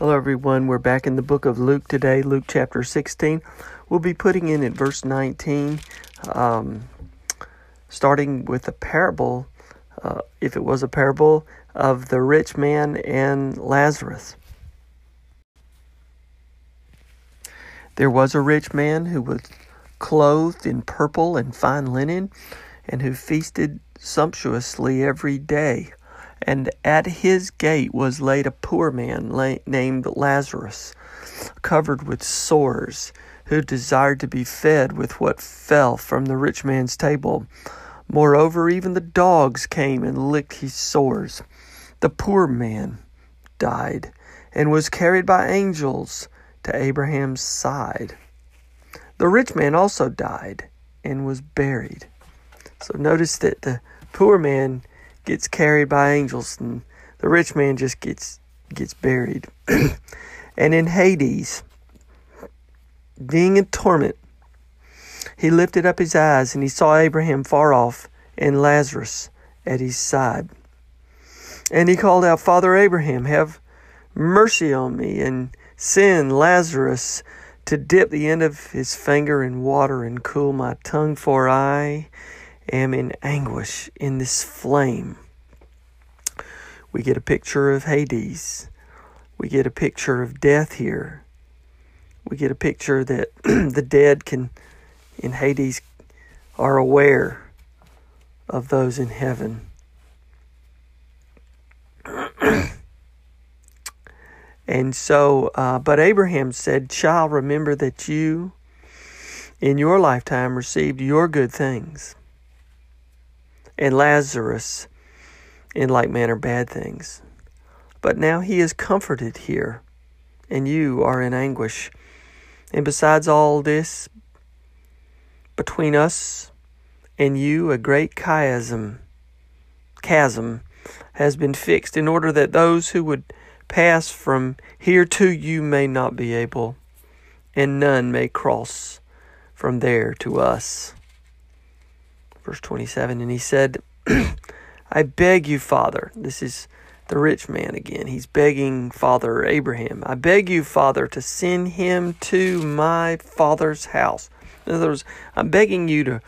Hello, everyone. We're back in the book of Luke today, Luke chapter 16. We'll be putting in at verse 19, um, starting with a parable, uh, if it was a parable, of the rich man and Lazarus. There was a rich man who was clothed in purple and fine linen, and who feasted sumptuously every day and at his gate was laid a poor man named Lazarus, covered with sores, who desired to be fed with what fell from the rich man's table. Moreover, even the dogs came and licked his sores. The poor man died and was carried by angels to Abraham's side. The rich man also died and was buried. So notice that the poor man gets carried by angels, and the rich man just gets gets buried. and in Hades, being in torment, he lifted up his eyes and he saw Abraham far off and Lazarus at his side. And he called out, Father Abraham, have mercy on me, and send Lazarus to dip the end of his finger in water and cool my tongue, for I am in anguish in this flame. We get a picture of Hades. We get a picture of death here. We get a picture that the dead can, in Hades, are aware of those in heaven. and so, uh, but Abraham said, Child, remember that you in your lifetime received your good things and Lazarus in like manner bad things. But now he is comforted here, and you are in anguish. And besides all this, between us and you, a great chiasm, chasm has been fixed in order that those who would pass from here to you may not be able, and none may cross from there to us. Verse 27 And he said, I beg you, Father. This is the rich man again. He's begging Father Abraham. I beg you, Father, to send him to my father's house. In other words, I'm begging you to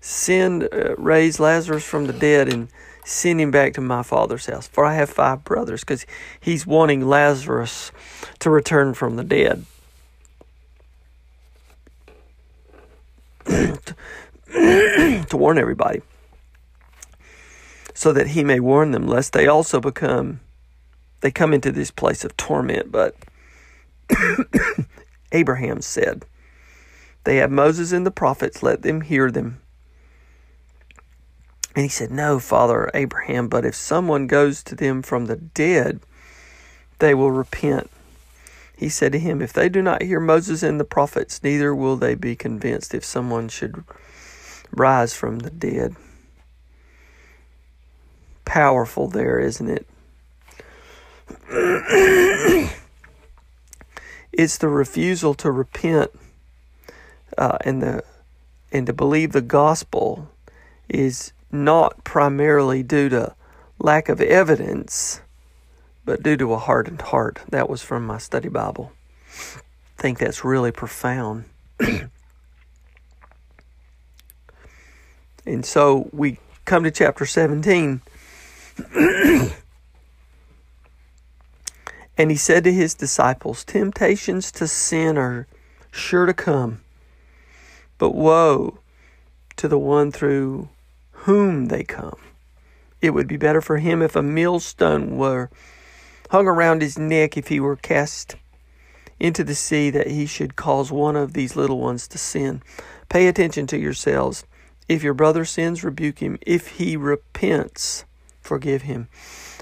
send, uh, raise Lazarus from the dead and send him back to my father's house. For I have five brothers, because he's wanting Lazarus to return from the dead. to warn everybody, so that he may warn them, lest they also become, they come into this place of torment. But Abraham said, They have Moses and the prophets, let them hear them. And he said, No, Father Abraham, but if someone goes to them from the dead, they will repent. He said to him, If they do not hear Moses and the prophets, neither will they be convinced if someone should rise from the dead. Powerful there, isn't it? it's the refusal to repent uh, and the and to believe the gospel is not primarily due to lack of evidence, but due to a hardened heart. That was from my study Bible. I think that's really profound. and so we come to chapter 17. and he said to his disciples, Temptations to sin are sure to come, but woe to the one through whom they come. It would be better for him if a millstone were hung around his neck if he were cast into the sea that he should cause one of these little ones to sin. Pay attention to yourselves. If your brother sins, rebuke him. If he repents, forgive him.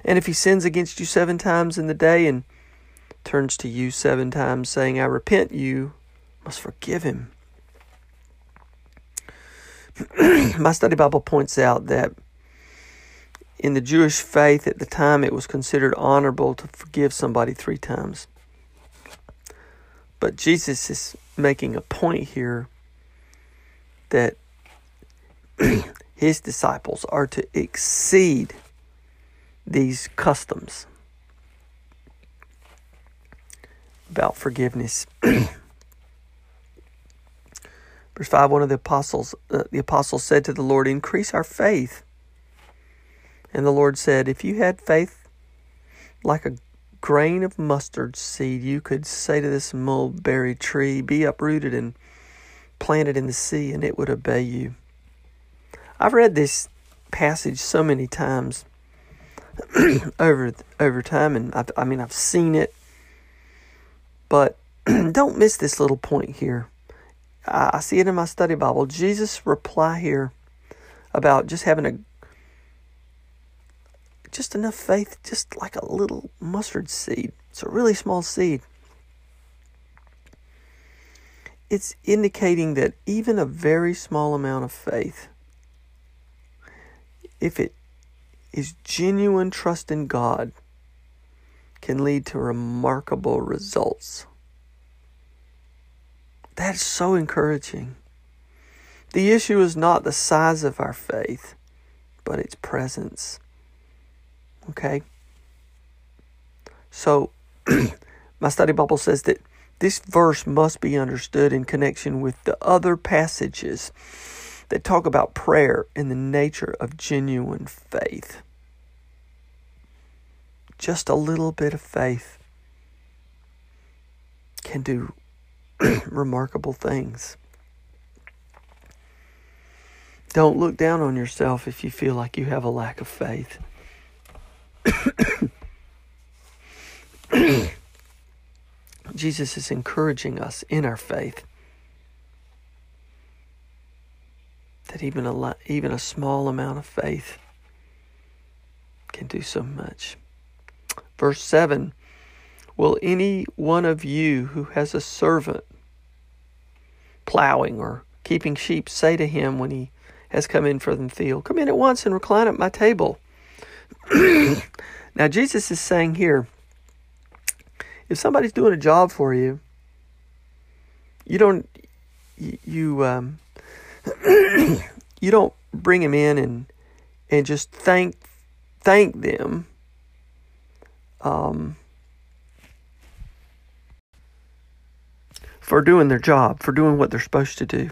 And if he sins against you seven times in the day and turns to you seven times, saying, I repent, you must forgive him. My study Bible points out that in the Jewish faith at the time, it was considered honorable to forgive somebody three times. But Jesus is making a point here that his disciples are to exceed these customs about forgiveness. Verse 5 One of the apostles, uh, the apostles said to the Lord, Increase our faith. And the Lord said, If you had faith like a grain of mustard seed, you could say to this mulberry tree, Be uprooted and planted in the sea, and it would obey you. I've read this passage so many times over over time, and I've, I mean I've seen it, but don't miss this little point here. I, I see it in my study Bible. Jesus' reply here about just having a just enough faith, just like a little mustard seed. It's a really small seed. It's indicating that even a very small amount of faith, if it is genuine trust in God, can lead to remarkable results. That's so encouraging. The issue is not the size of our faith, but its presence. Okay? So, my study Bible says that this verse must be understood in connection with the other passages that talk about prayer and the nature of genuine faith. Just a little bit of faith can do remarkable things. Don't look down on yourself if you feel like you have a lack of faith. Jesus is encouraging us in our faith that even a even a small amount of faith can do so much. Verse 7 Will any one of you who has a servant plowing or keeping sheep say to him when he has come in from the field, Come in at once and recline at my table? now, Jesus is saying here if somebody's doing a job for you, you don't you um you don't bring him in and and just thank thank them um for doing their job, for doing what they're supposed to do.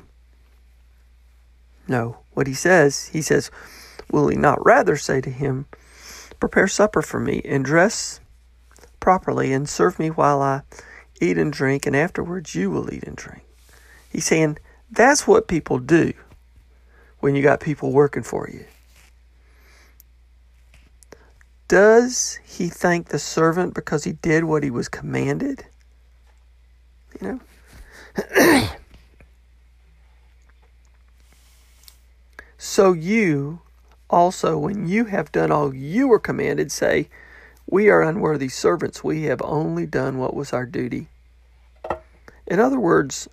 No, what he says, he says, will he not rather say to him, Prepare supper for me and dress properly and serve me while I eat and drink, and afterwards you will eat and drink. He's saying that's what people do when you got people working for you. Does he thank the servant because he did what he was commanded? You know? so you also, when you have done all you were commanded, say, We are unworthy servants. We have only done what was our duty. In other words,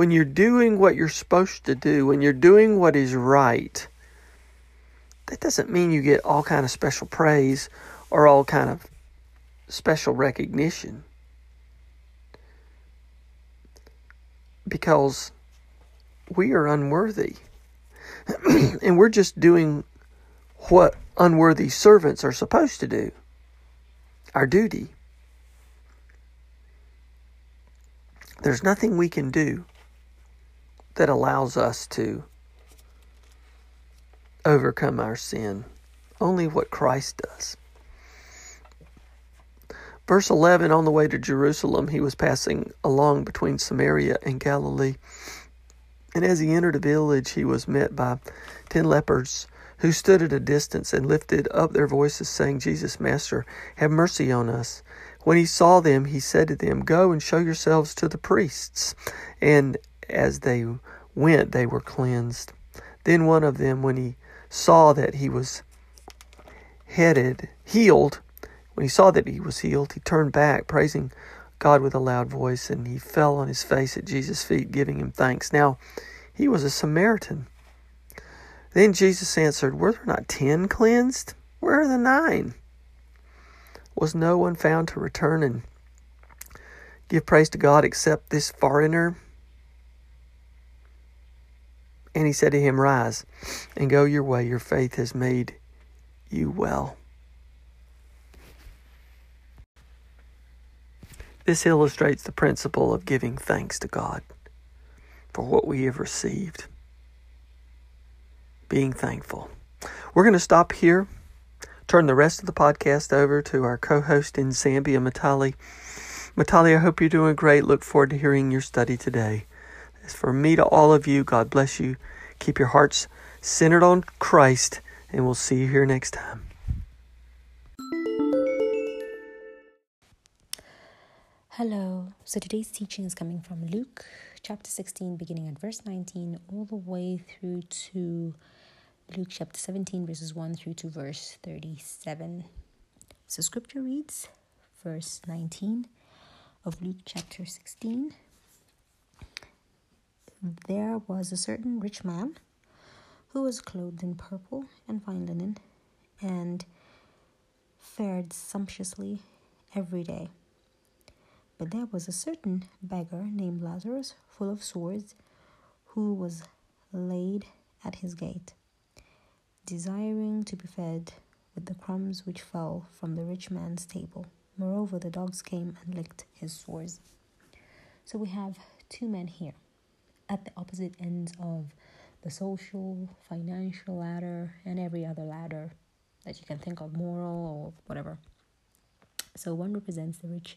when you're doing what you're supposed to do, when you're doing what is right, that doesn't mean you get all kind of special praise or all kind of special recognition. Because we are unworthy. and we're just doing what unworthy servants are supposed to do our duty. There's nothing we can do that allows us to overcome our sin. Only what Christ does. Verse 11 On the way to Jerusalem, he was passing along between Samaria and Galilee. And as he entered a village, he was met by ten lepers who stood at a distance and lifted up their voices, saying, Jesus, Master, have mercy on us. When he saw them, he said to them, Go and show yourselves to the priests. And as they went, they were cleansed. Then one of them, when he saw that he was headed, healed, when he saw that he was healed, he turned back, praising God with a loud voice, and he fell on his face at Jesus' feet, giving him thanks. Now, he was a Samaritan. Then Jesus answered, Were there not ten cleansed? Where are the nine? Was no one found to return and give praise to God except this foreigner? And he said to him, Rise and go your way. Your faith has made you well. This illustrates the principle of giving thanks to God for what we have received. Being thankful. We're going to stop here. Turn the rest of the podcast over to our co host in Zambia, Matali. Matali, I hope you're doing great. Look forward to hearing your study today. For me to all of you, God bless you. Keep your hearts centered on Christ, and we'll see you here next time. Hello. So today's teaching is coming from Luke chapter 16, beginning at verse 19, all the way through to Luke chapter 17, verses 1 through to verse 37. So scripture reads, verse 19 of Luke chapter 16. There was a certain rich man who was clothed in purple and fine linen and fared sumptuously every day. But there was a certain beggar named Lazarus, full of sores, who was laid at his gate, desiring to be fed with the crumbs which fell from the rich man's table. Moreover, the dogs came and licked his sores. So we have two men here at the opposite ends of the social, financial ladder, and every other ladder that you can think of, moral or whatever. So one represents the rich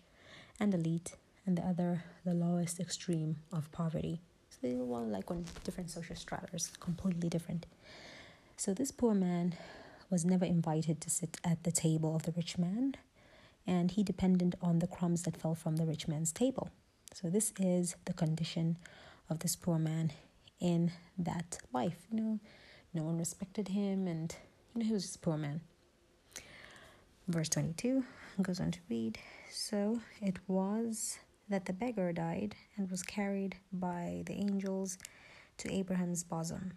and elite, and the other the lowest extreme of poverty. So they were like on different social stratas, completely different. So this poor man was never invited to sit at the table of the rich man, and he depended on the crumbs that fell from the rich man's table. So this is the condition of this poor man in that life. You know, no one respected him, and you know he was just a poor man. Verse twenty-two goes on to read. So it was that the beggar died and was carried by the angels to Abraham's bosom.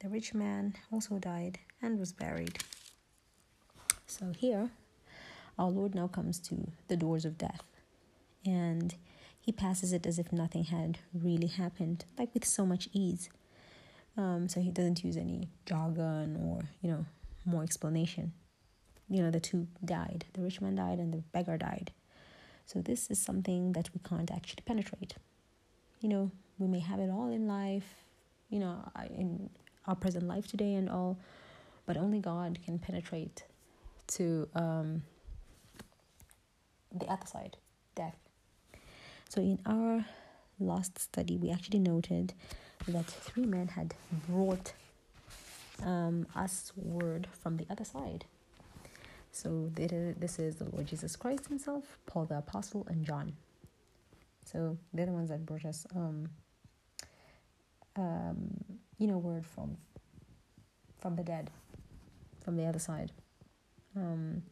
The rich man also died and was buried. So here, our Lord now comes to the doors of death and he passes it as if nothing had really happened, like with so much ease. Um, so he doesn't use any jargon or, you know, more explanation. You know, the two died. The rich man died and the beggar died. So, this is something that we can't actually penetrate. You know, we may have it all in life, you know, in our present life today and all, but only God can penetrate to um, the other side, death. So, in our last study, we actually noted that three men had brought um, us word from the other side. So this is the Lord Jesus Christ Himself, Paul the Apostle, and John. So they're the ones that brought us, um, um, you know, word from from the dead, from the other side. Um,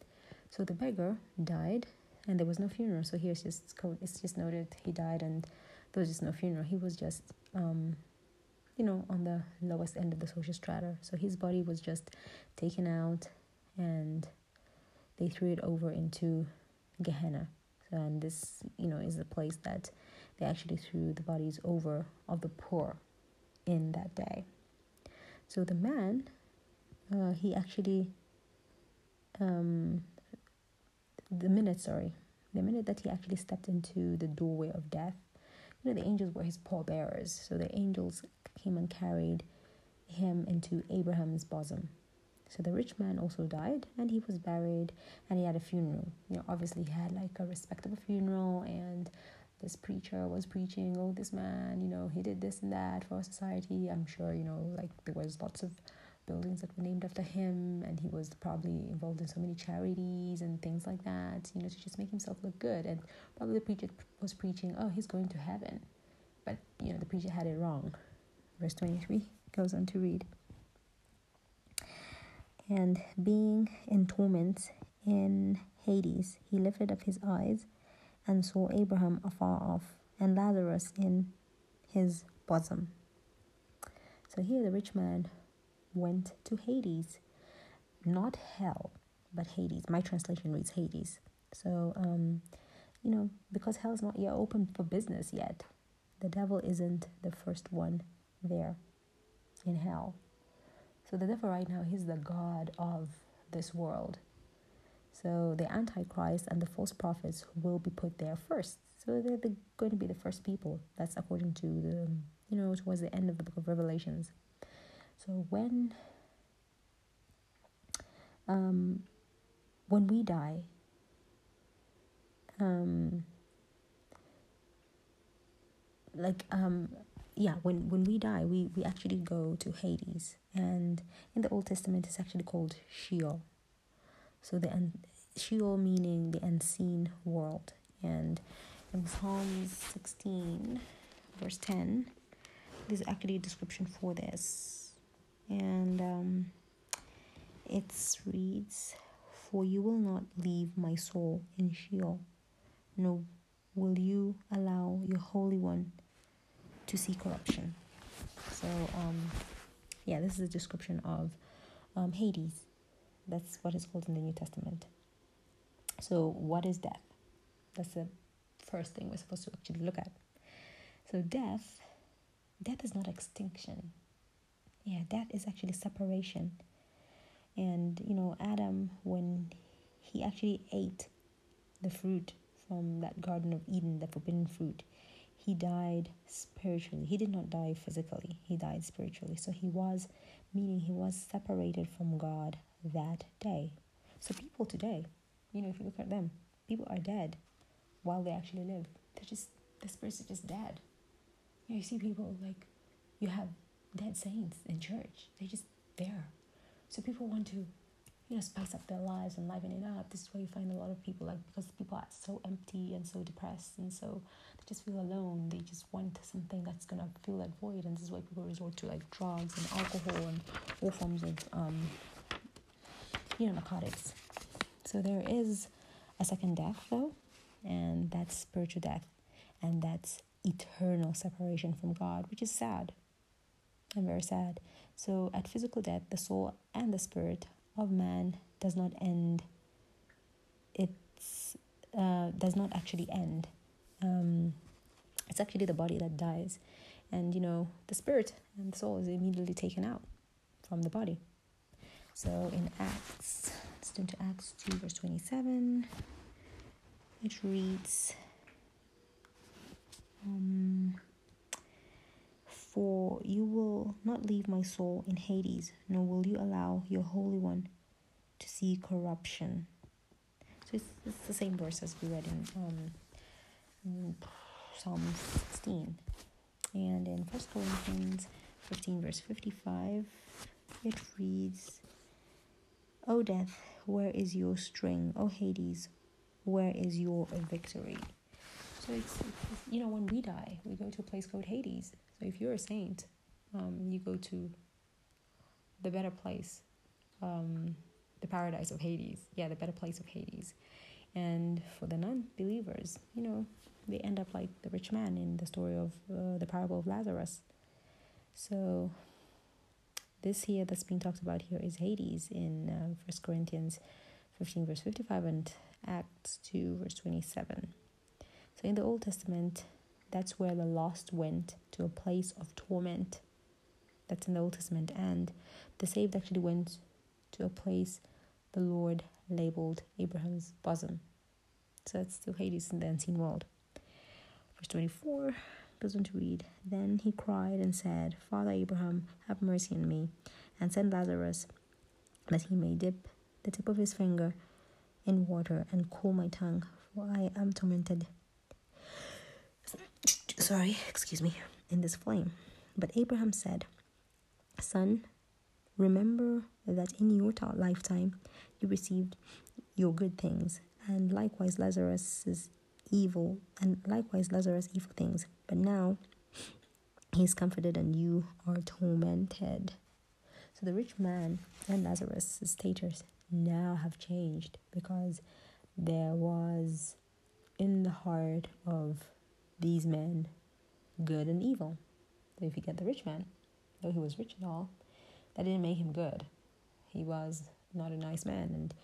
so the beggar died, and there was no funeral. So here's just it's just noted he died, and there was just no funeral. He was just, um, you know, on the lowest end of the social strata. So his body was just taken out and they threw it over into Gehenna. And this, you know, is the place that they actually threw the bodies over of the poor in that day. So the man uh, he actually, um, the minute, sorry, the minute that he actually stepped into the doorway of death, you know, the angels were his pallbearers. So the angels came and carried him into Abraham's bosom. So the rich man also died and he was buried and he had a funeral. You know, obviously he had like a respectable funeral and this preacher was preaching, oh, this man, you know, he did this and that for society. I'm sure, you know, like there was lots of buildings that were named after him and he was probably involved in so many charities and things like that, you know, to just make himself look good. And probably the preacher was preaching, oh, he's going to heaven. But, you know, the preacher had it wrong. Verse 23 goes on to read and being in torments in Hades, he lifted up his eyes and saw Abraham afar off and Lazarus in his bosom. So here the rich man went to Hades, not hell, but Hades. My translation reads Hades. So, um, you know, because hell is not yet open for business yet, the devil isn't the first one there in hell. So the devil right now, he's the God of this world. So the Antichrist and the false prophets will be put there first. So they're the, going to be the first people. That's according to the, you know, towards the end of the book of Revelations. So when, um, when we die, um, like um, yeah, when when we die, we we actually go to Hades. And in the Old Testament it's actually called Sheol. So the un- Sheol meaning the unseen world, and in Psalms sixteen, verse ten, there's actually a description for this, and um, it reads, "For you will not leave my soul in Sheol, no, will you allow your Holy One to see corruption." So um yeah, this is a description of um, Hades. That's what is called in the New Testament. So, what is death? That's the first thing we're supposed to actually look at. So, death, death is not extinction. Yeah, death is actually separation. And, you know, Adam, when he actually ate the fruit from that Garden of Eden, the forbidden fruit, he died spiritually. He did not die physically, he died spiritually. So he was, meaning he was separated from God that day. So people today, you know, if you look at them, people are dead while they actually live. They're just, the spirits are just dead. You, know, you see people like, you have dead saints in church. They're just there. So people want to you know, spice up their lives and liven it up. This is why you find a lot of people like because people are so empty and so depressed and so they just feel alone. They just want something that's gonna fill that void, and this is why people resort to like drugs and alcohol and all forms of um, you know narcotics. So there is a second death though, and that's spiritual death, and that's eternal separation from God, which is sad and very sad. So at physical death, the soul and the spirit of man does not end. It's uh, does not actually end. Um, it's actually the body that dies, and you know the spirit and the soul is immediately taken out from the body. So in Acts, let's turn to Acts two verse twenty seven. It reads. Um, for you will not leave my soul in Hades, nor will you allow your Holy One to see corruption. So it's, it's the same verse as we read in um, Psalm 16. And in 1 Corinthians 15, verse 55, it reads, O death, where is your string? O Hades, where is your victory? So it's, it's, you know, when we die, we go to a place called Hades. So if you're a saint, um, you go to the better place, um, the paradise of Hades. Yeah, the better place of Hades. And for the non believers, you know, they end up like the rich man in the story of uh, the parable of Lazarus. So, this here that's being talked about here is Hades in uh, 1 Corinthians 15, verse 55, and Acts 2, verse 27. So, in the Old Testament, that's where the lost went to a place of torment. That's in the Old Testament. And the saved actually went to a place the Lord labeled Abraham's bosom. So that's still Hades in the unseen world. Verse 24 goes on to read Then he cried and said, Father Abraham, have mercy on me, and send Lazarus that he may dip the tip of his finger in water and cool my tongue, for I am tormented. Sorry, excuse me, in this flame. But Abraham said, Son, remember that in your lifetime you received your good things, and likewise Lazarus's evil, and likewise Lazarus evil things. But now he is comforted, and you are tormented. So the rich man and Lazarus' status now have changed because there was in the heart of these men good and evil. If you get the rich man, though he was rich and all, that didn't make him good. He was not a nice man and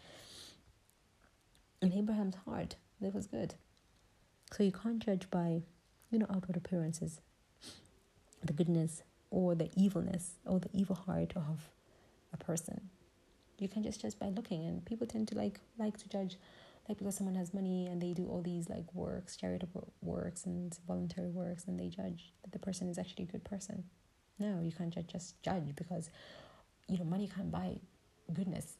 in Abraham's heart that was good. So you can't judge by, you know, outward appearances, the goodness or the evilness or the evil heart of a person. You can just judge by looking, and people tend to like like to judge, like because someone has money and they do all these like works, charitable works and voluntary works, and they judge that the person is actually a good person. No, you can't judge, just judge because, you know, money can't buy goodness.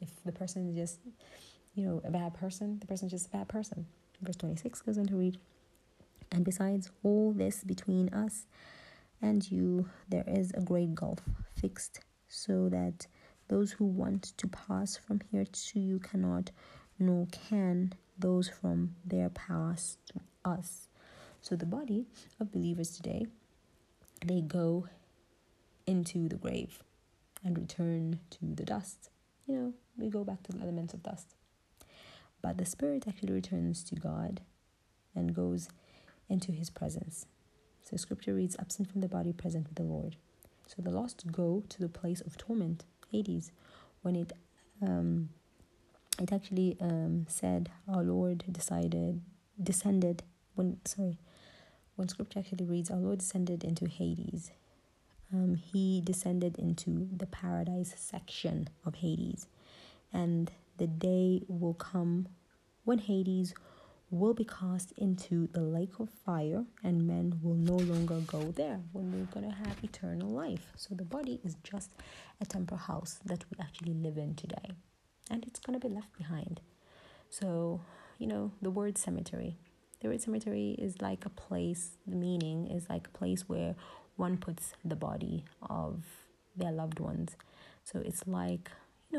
If the person is just, you know, a bad person, the person is just a bad person. Verse 26 goes on to read, And besides all this between us and you there is a great gulf fixed so that those who want to pass from here to you cannot, nor can those from their past to us. So the body of believers today, they go into the grave and return to the dust. You know, we go back to the elements of dust. But the spirit actually returns to God and goes into his presence. So scripture reads, absent from the body, present with the Lord. So the lost go to the place of torment, Hades, when it um, it actually um, said our Lord decided descended when sorry when scripture actually reads our Lord descended into Hades. Um, he descended into the paradise section of Hades, and the day will come when Hades will be cast into the lake of fire, and men will no longer go there when we're going to have eternal life. So the body is just a temporal house that we actually live in today, and it's going to be left behind. So, you know, the word cemetery. The word cemetery is like a place, the meaning is like a place where one puts the body of their loved ones. So it's like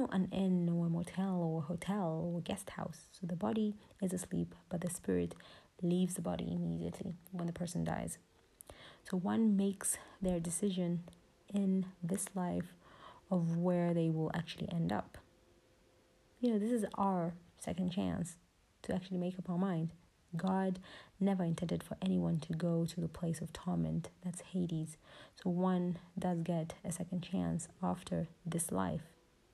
an inn or a motel or a hotel or guest house. So the body is asleep, but the spirit leaves the body immediately when the person dies. So one makes their decision in this life of where they will actually end up. You know, this is our second chance to actually make up our mind. God never intended for anyone to go to the place of torment, that's Hades. So one does get a second chance after this life.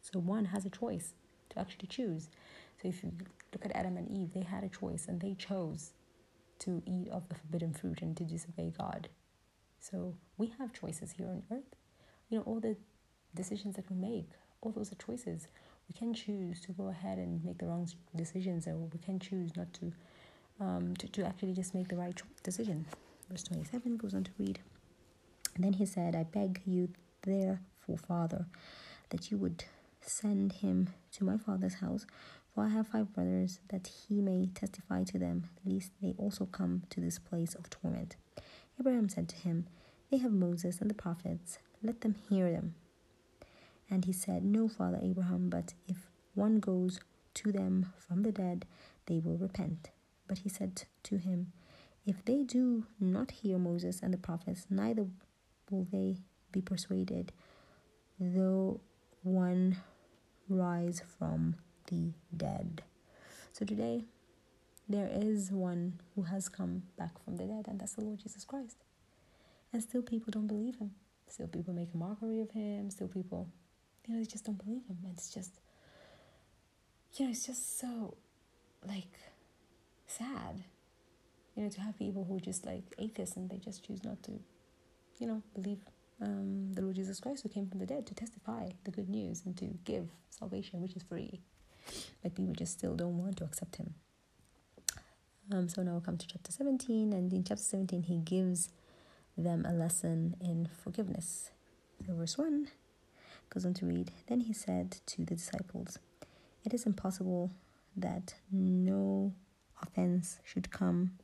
So one has a choice to actually choose. So if you look at Adam and Eve, they had a choice and they chose to eat of the forbidden fruit and to disobey God. So we have choices here on earth. You know, all the decisions that we make, all those are choices. We can choose to go ahead and make the wrong decisions, or we can choose not to, um, to, to actually just make the right decision. Verse 27 goes on to read and Then he said, I beg you, therefore, Father, that you would send him to my father's house, for I have five brothers, that he may testify to them, lest they also come to this place of torment. Abraham said to him, They have Moses and the prophets, let them hear them. And he said, No, Father Abraham, but if one goes to them from the dead, they will repent. But he said to him, If they do not hear Moses and the prophets, neither will they be persuaded, though one rise from the dead. So today, there is one who has come back from the dead, and that's the Lord Jesus Christ. And still, people don't believe him. Still, people make a mockery of him. Still, people, you know, they just don't believe him. It's just, you know, it's just so, like, sad, you know, to have people who just like atheists and they just choose not to, you know, believe um, the Lord Jesus Christ who came from the dead to testify the good news and to give salvation, which is free. But people just still don't want to accept him. Um, so now we come to chapter 17, and in chapter 17, he gives them a lesson in forgiveness. So, verse 1 goes on to read Then he said to the disciples, It is impossible that no offense should come,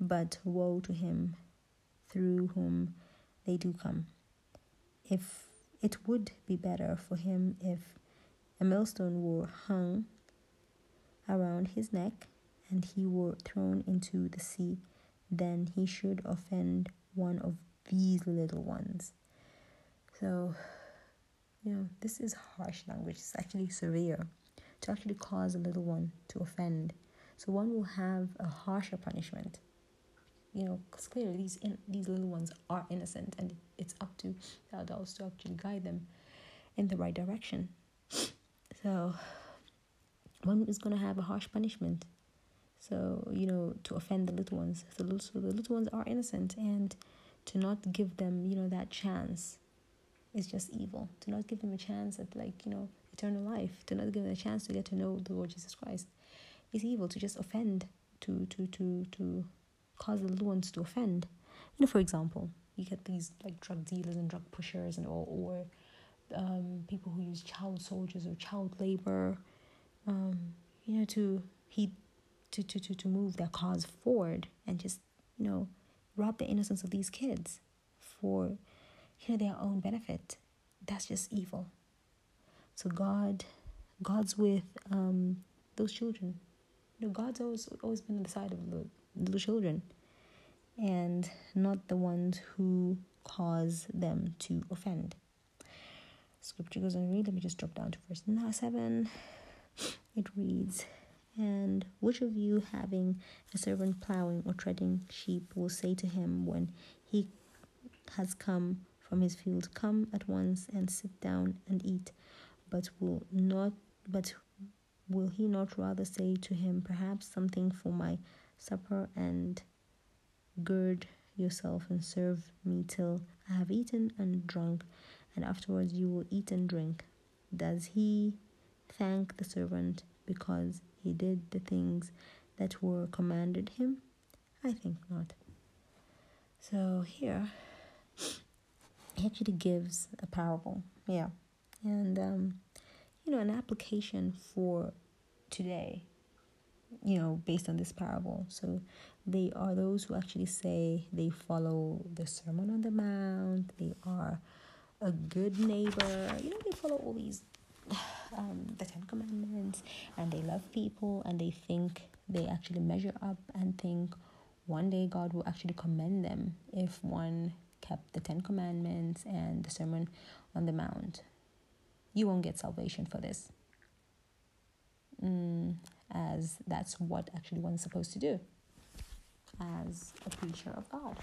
but woe to him through whom they do come. If it would be better for him if a millstone were hung around his neck and he were thrown into the sea, then he should offend one of these little ones. So, you know, this is harsh language. It's actually severe to actually cause a little one to offend. So one will have a harsher punishment. You know, because clearly these in, these little ones are innocent, and it's up to the adults to actually guide them in the right direction. So one is going to have a harsh punishment. So you know, to offend the little ones, little, so the little ones are innocent, and to not give them, you know, that chance is just evil. To not give them a chance at like you know eternal life, to not give them a chance to get to know the Lord Jesus Christ, is evil. To just offend, to to to to cause the little ones to offend. You know, for example, you get these like drug dealers and drug pushers and all, or um, people who use child soldiers or child labor, um, you know, to he to, to, to, to move their cause forward and just, you know, rob the innocence of these kids for you know their own benefit. That's just evil. So God God's with um those children. You know, God's always always been on the side of the little children and not the ones who cause them to offend. Scripture goes on to read. Let me just drop down to verse 7. It reads, And which of you having a servant plowing or treading sheep will say to him when he has come from his field, Come at once and sit down and eat? But will not but will he not rather say to him, Perhaps something for my supper and gird yourself and serve me till I have eaten and drunk, and afterwards you will eat and drink. Does he thank the servant because he did the things that were commanded him? I think not. So here, he actually gives a parable. Yeah. And, um, you know, an application for today, you know, based on this parable. So they are those who actually say they follow the Sermon on the Mount, they are a good neighbor, you know, they follow all these, um, the Ten Commandments, and they love people, and they think they actually measure up and think one day God will actually commend them if one kept the Ten Commandments and the Sermon on the Mount. You won't get salvation for this. Mm, as that's what actually one's supposed to do as a creature of God,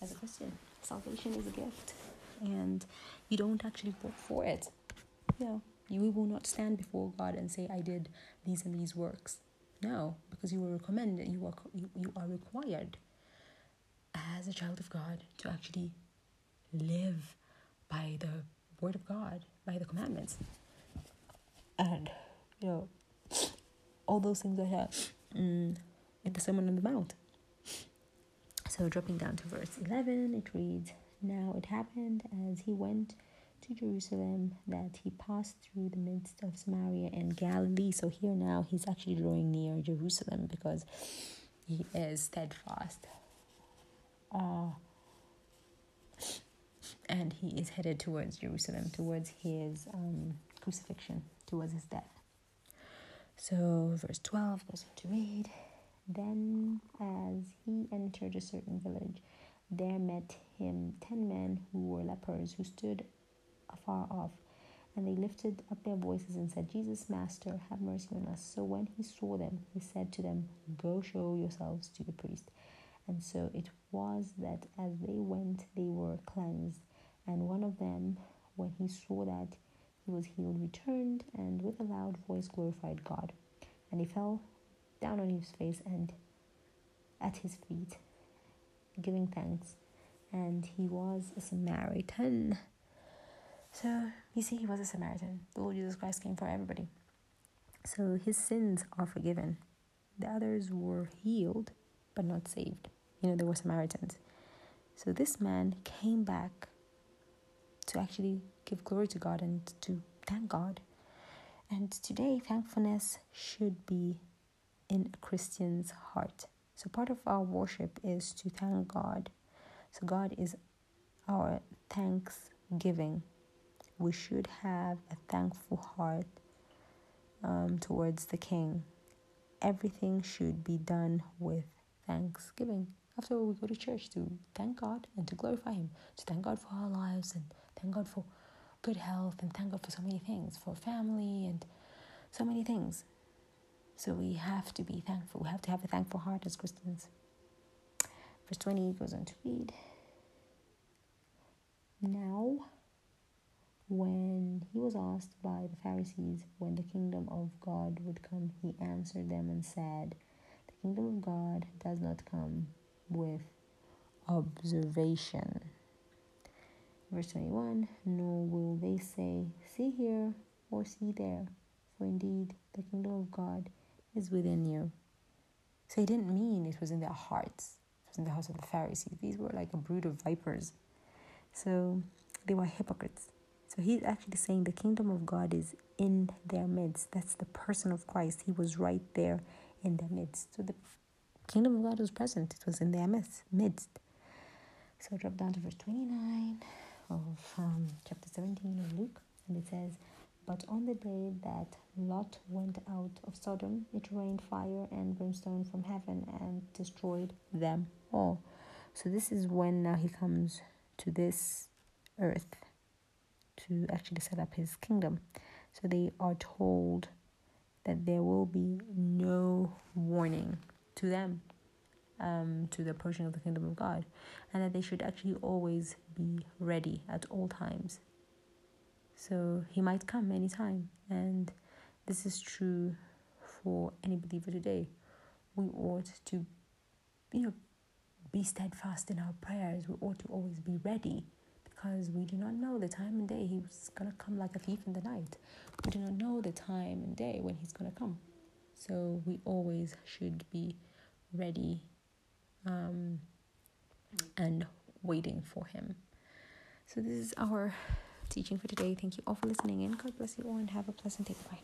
as a Christian. Salvation is a gift, and you don't actually work for it. You know, you will not stand before God and say, "I did these and these works." No, because you were recommended. You are you, you are required as a child of God to actually live by the word of God, by the commandments, and you know all those things are here mm, in the Sermon on the Mount. So, dropping down to verse 11, it reads Now it happened as he went to Jerusalem that he passed through the midst of Samaria and Galilee. So, here now he's actually drawing near Jerusalem because he is steadfast. Uh, and he is headed towards Jerusalem, towards his um, crucifixion, towards his death. So, verse 12 goes on to read then, as he entered a certain village, there met him ten men who were lepers, who stood afar off. And they lifted up their voices and said, Jesus, Master, have mercy on us. So when he saw them, he said to them, Go show yourselves to the priest. And so it was that as they went, they were cleansed. And one of them, when he saw that he was healed, returned and with a loud voice glorified God. And he fell down on his face and at his feet, giving thanks and he was a Samaritan. So, you see, he was a Samaritan. The Lord Jesus Christ came for everybody. So, his sins are forgiven. The others were healed, but not saved. You know, they were Samaritans. So, this man came back to actually give glory to God and to thank God. And today, thankfulness should be in a Christian's heart. So, part of our worship is to thank God. So, God is our thanksgiving. We should have a thankful heart um, towards the King. Everything should be done with thanksgiving. After all, we go to church to thank God and to glorify Him, to thank God for our lives and thank God for good health and thank God for so many things, for family and so many things. So we have to be thankful. We have to have a thankful heart as Christians. Verse 20 goes on to read Now, when he was asked by the Pharisees when the kingdom of God would come, he answered them and said, The kingdom of God does not come with observation. Verse 21 Nor will they say, See here or see there, for indeed the kingdom of God is within you. So he didn't mean it was in their hearts, it was in the house of the Pharisees. These were like a brood of vipers. So they were hypocrites. So he's actually saying the kingdom of God is in their midst. That's the person of Christ. He was right there in their midst. So the kingdom of God was present, it was in their midst. So drop down to verse 29 of um, chapter 17 of Luke, and it says, But on the day that Lot went out of Sodom, it rained fire and brimstone from heaven and destroyed them all. So, this is when now he comes to this earth to actually set up his kingdom. So, they are told that there will be no warning to them um, to the approaching of the kingdom of God, and that they should actually always be ready at all times. So he might come anytime, and this is true for any believer today. We ought to, you know, be steadfast in our prayers. We ought to always be ready because we do not know the time and day he's going to come like a thief in the night. We do not know the time and day when he's going to come. So we always should be ready um, and waiting for Him. So, this is our teaching for today. Thank you all for listening in. God bless you all and have a pleasant day. Bye.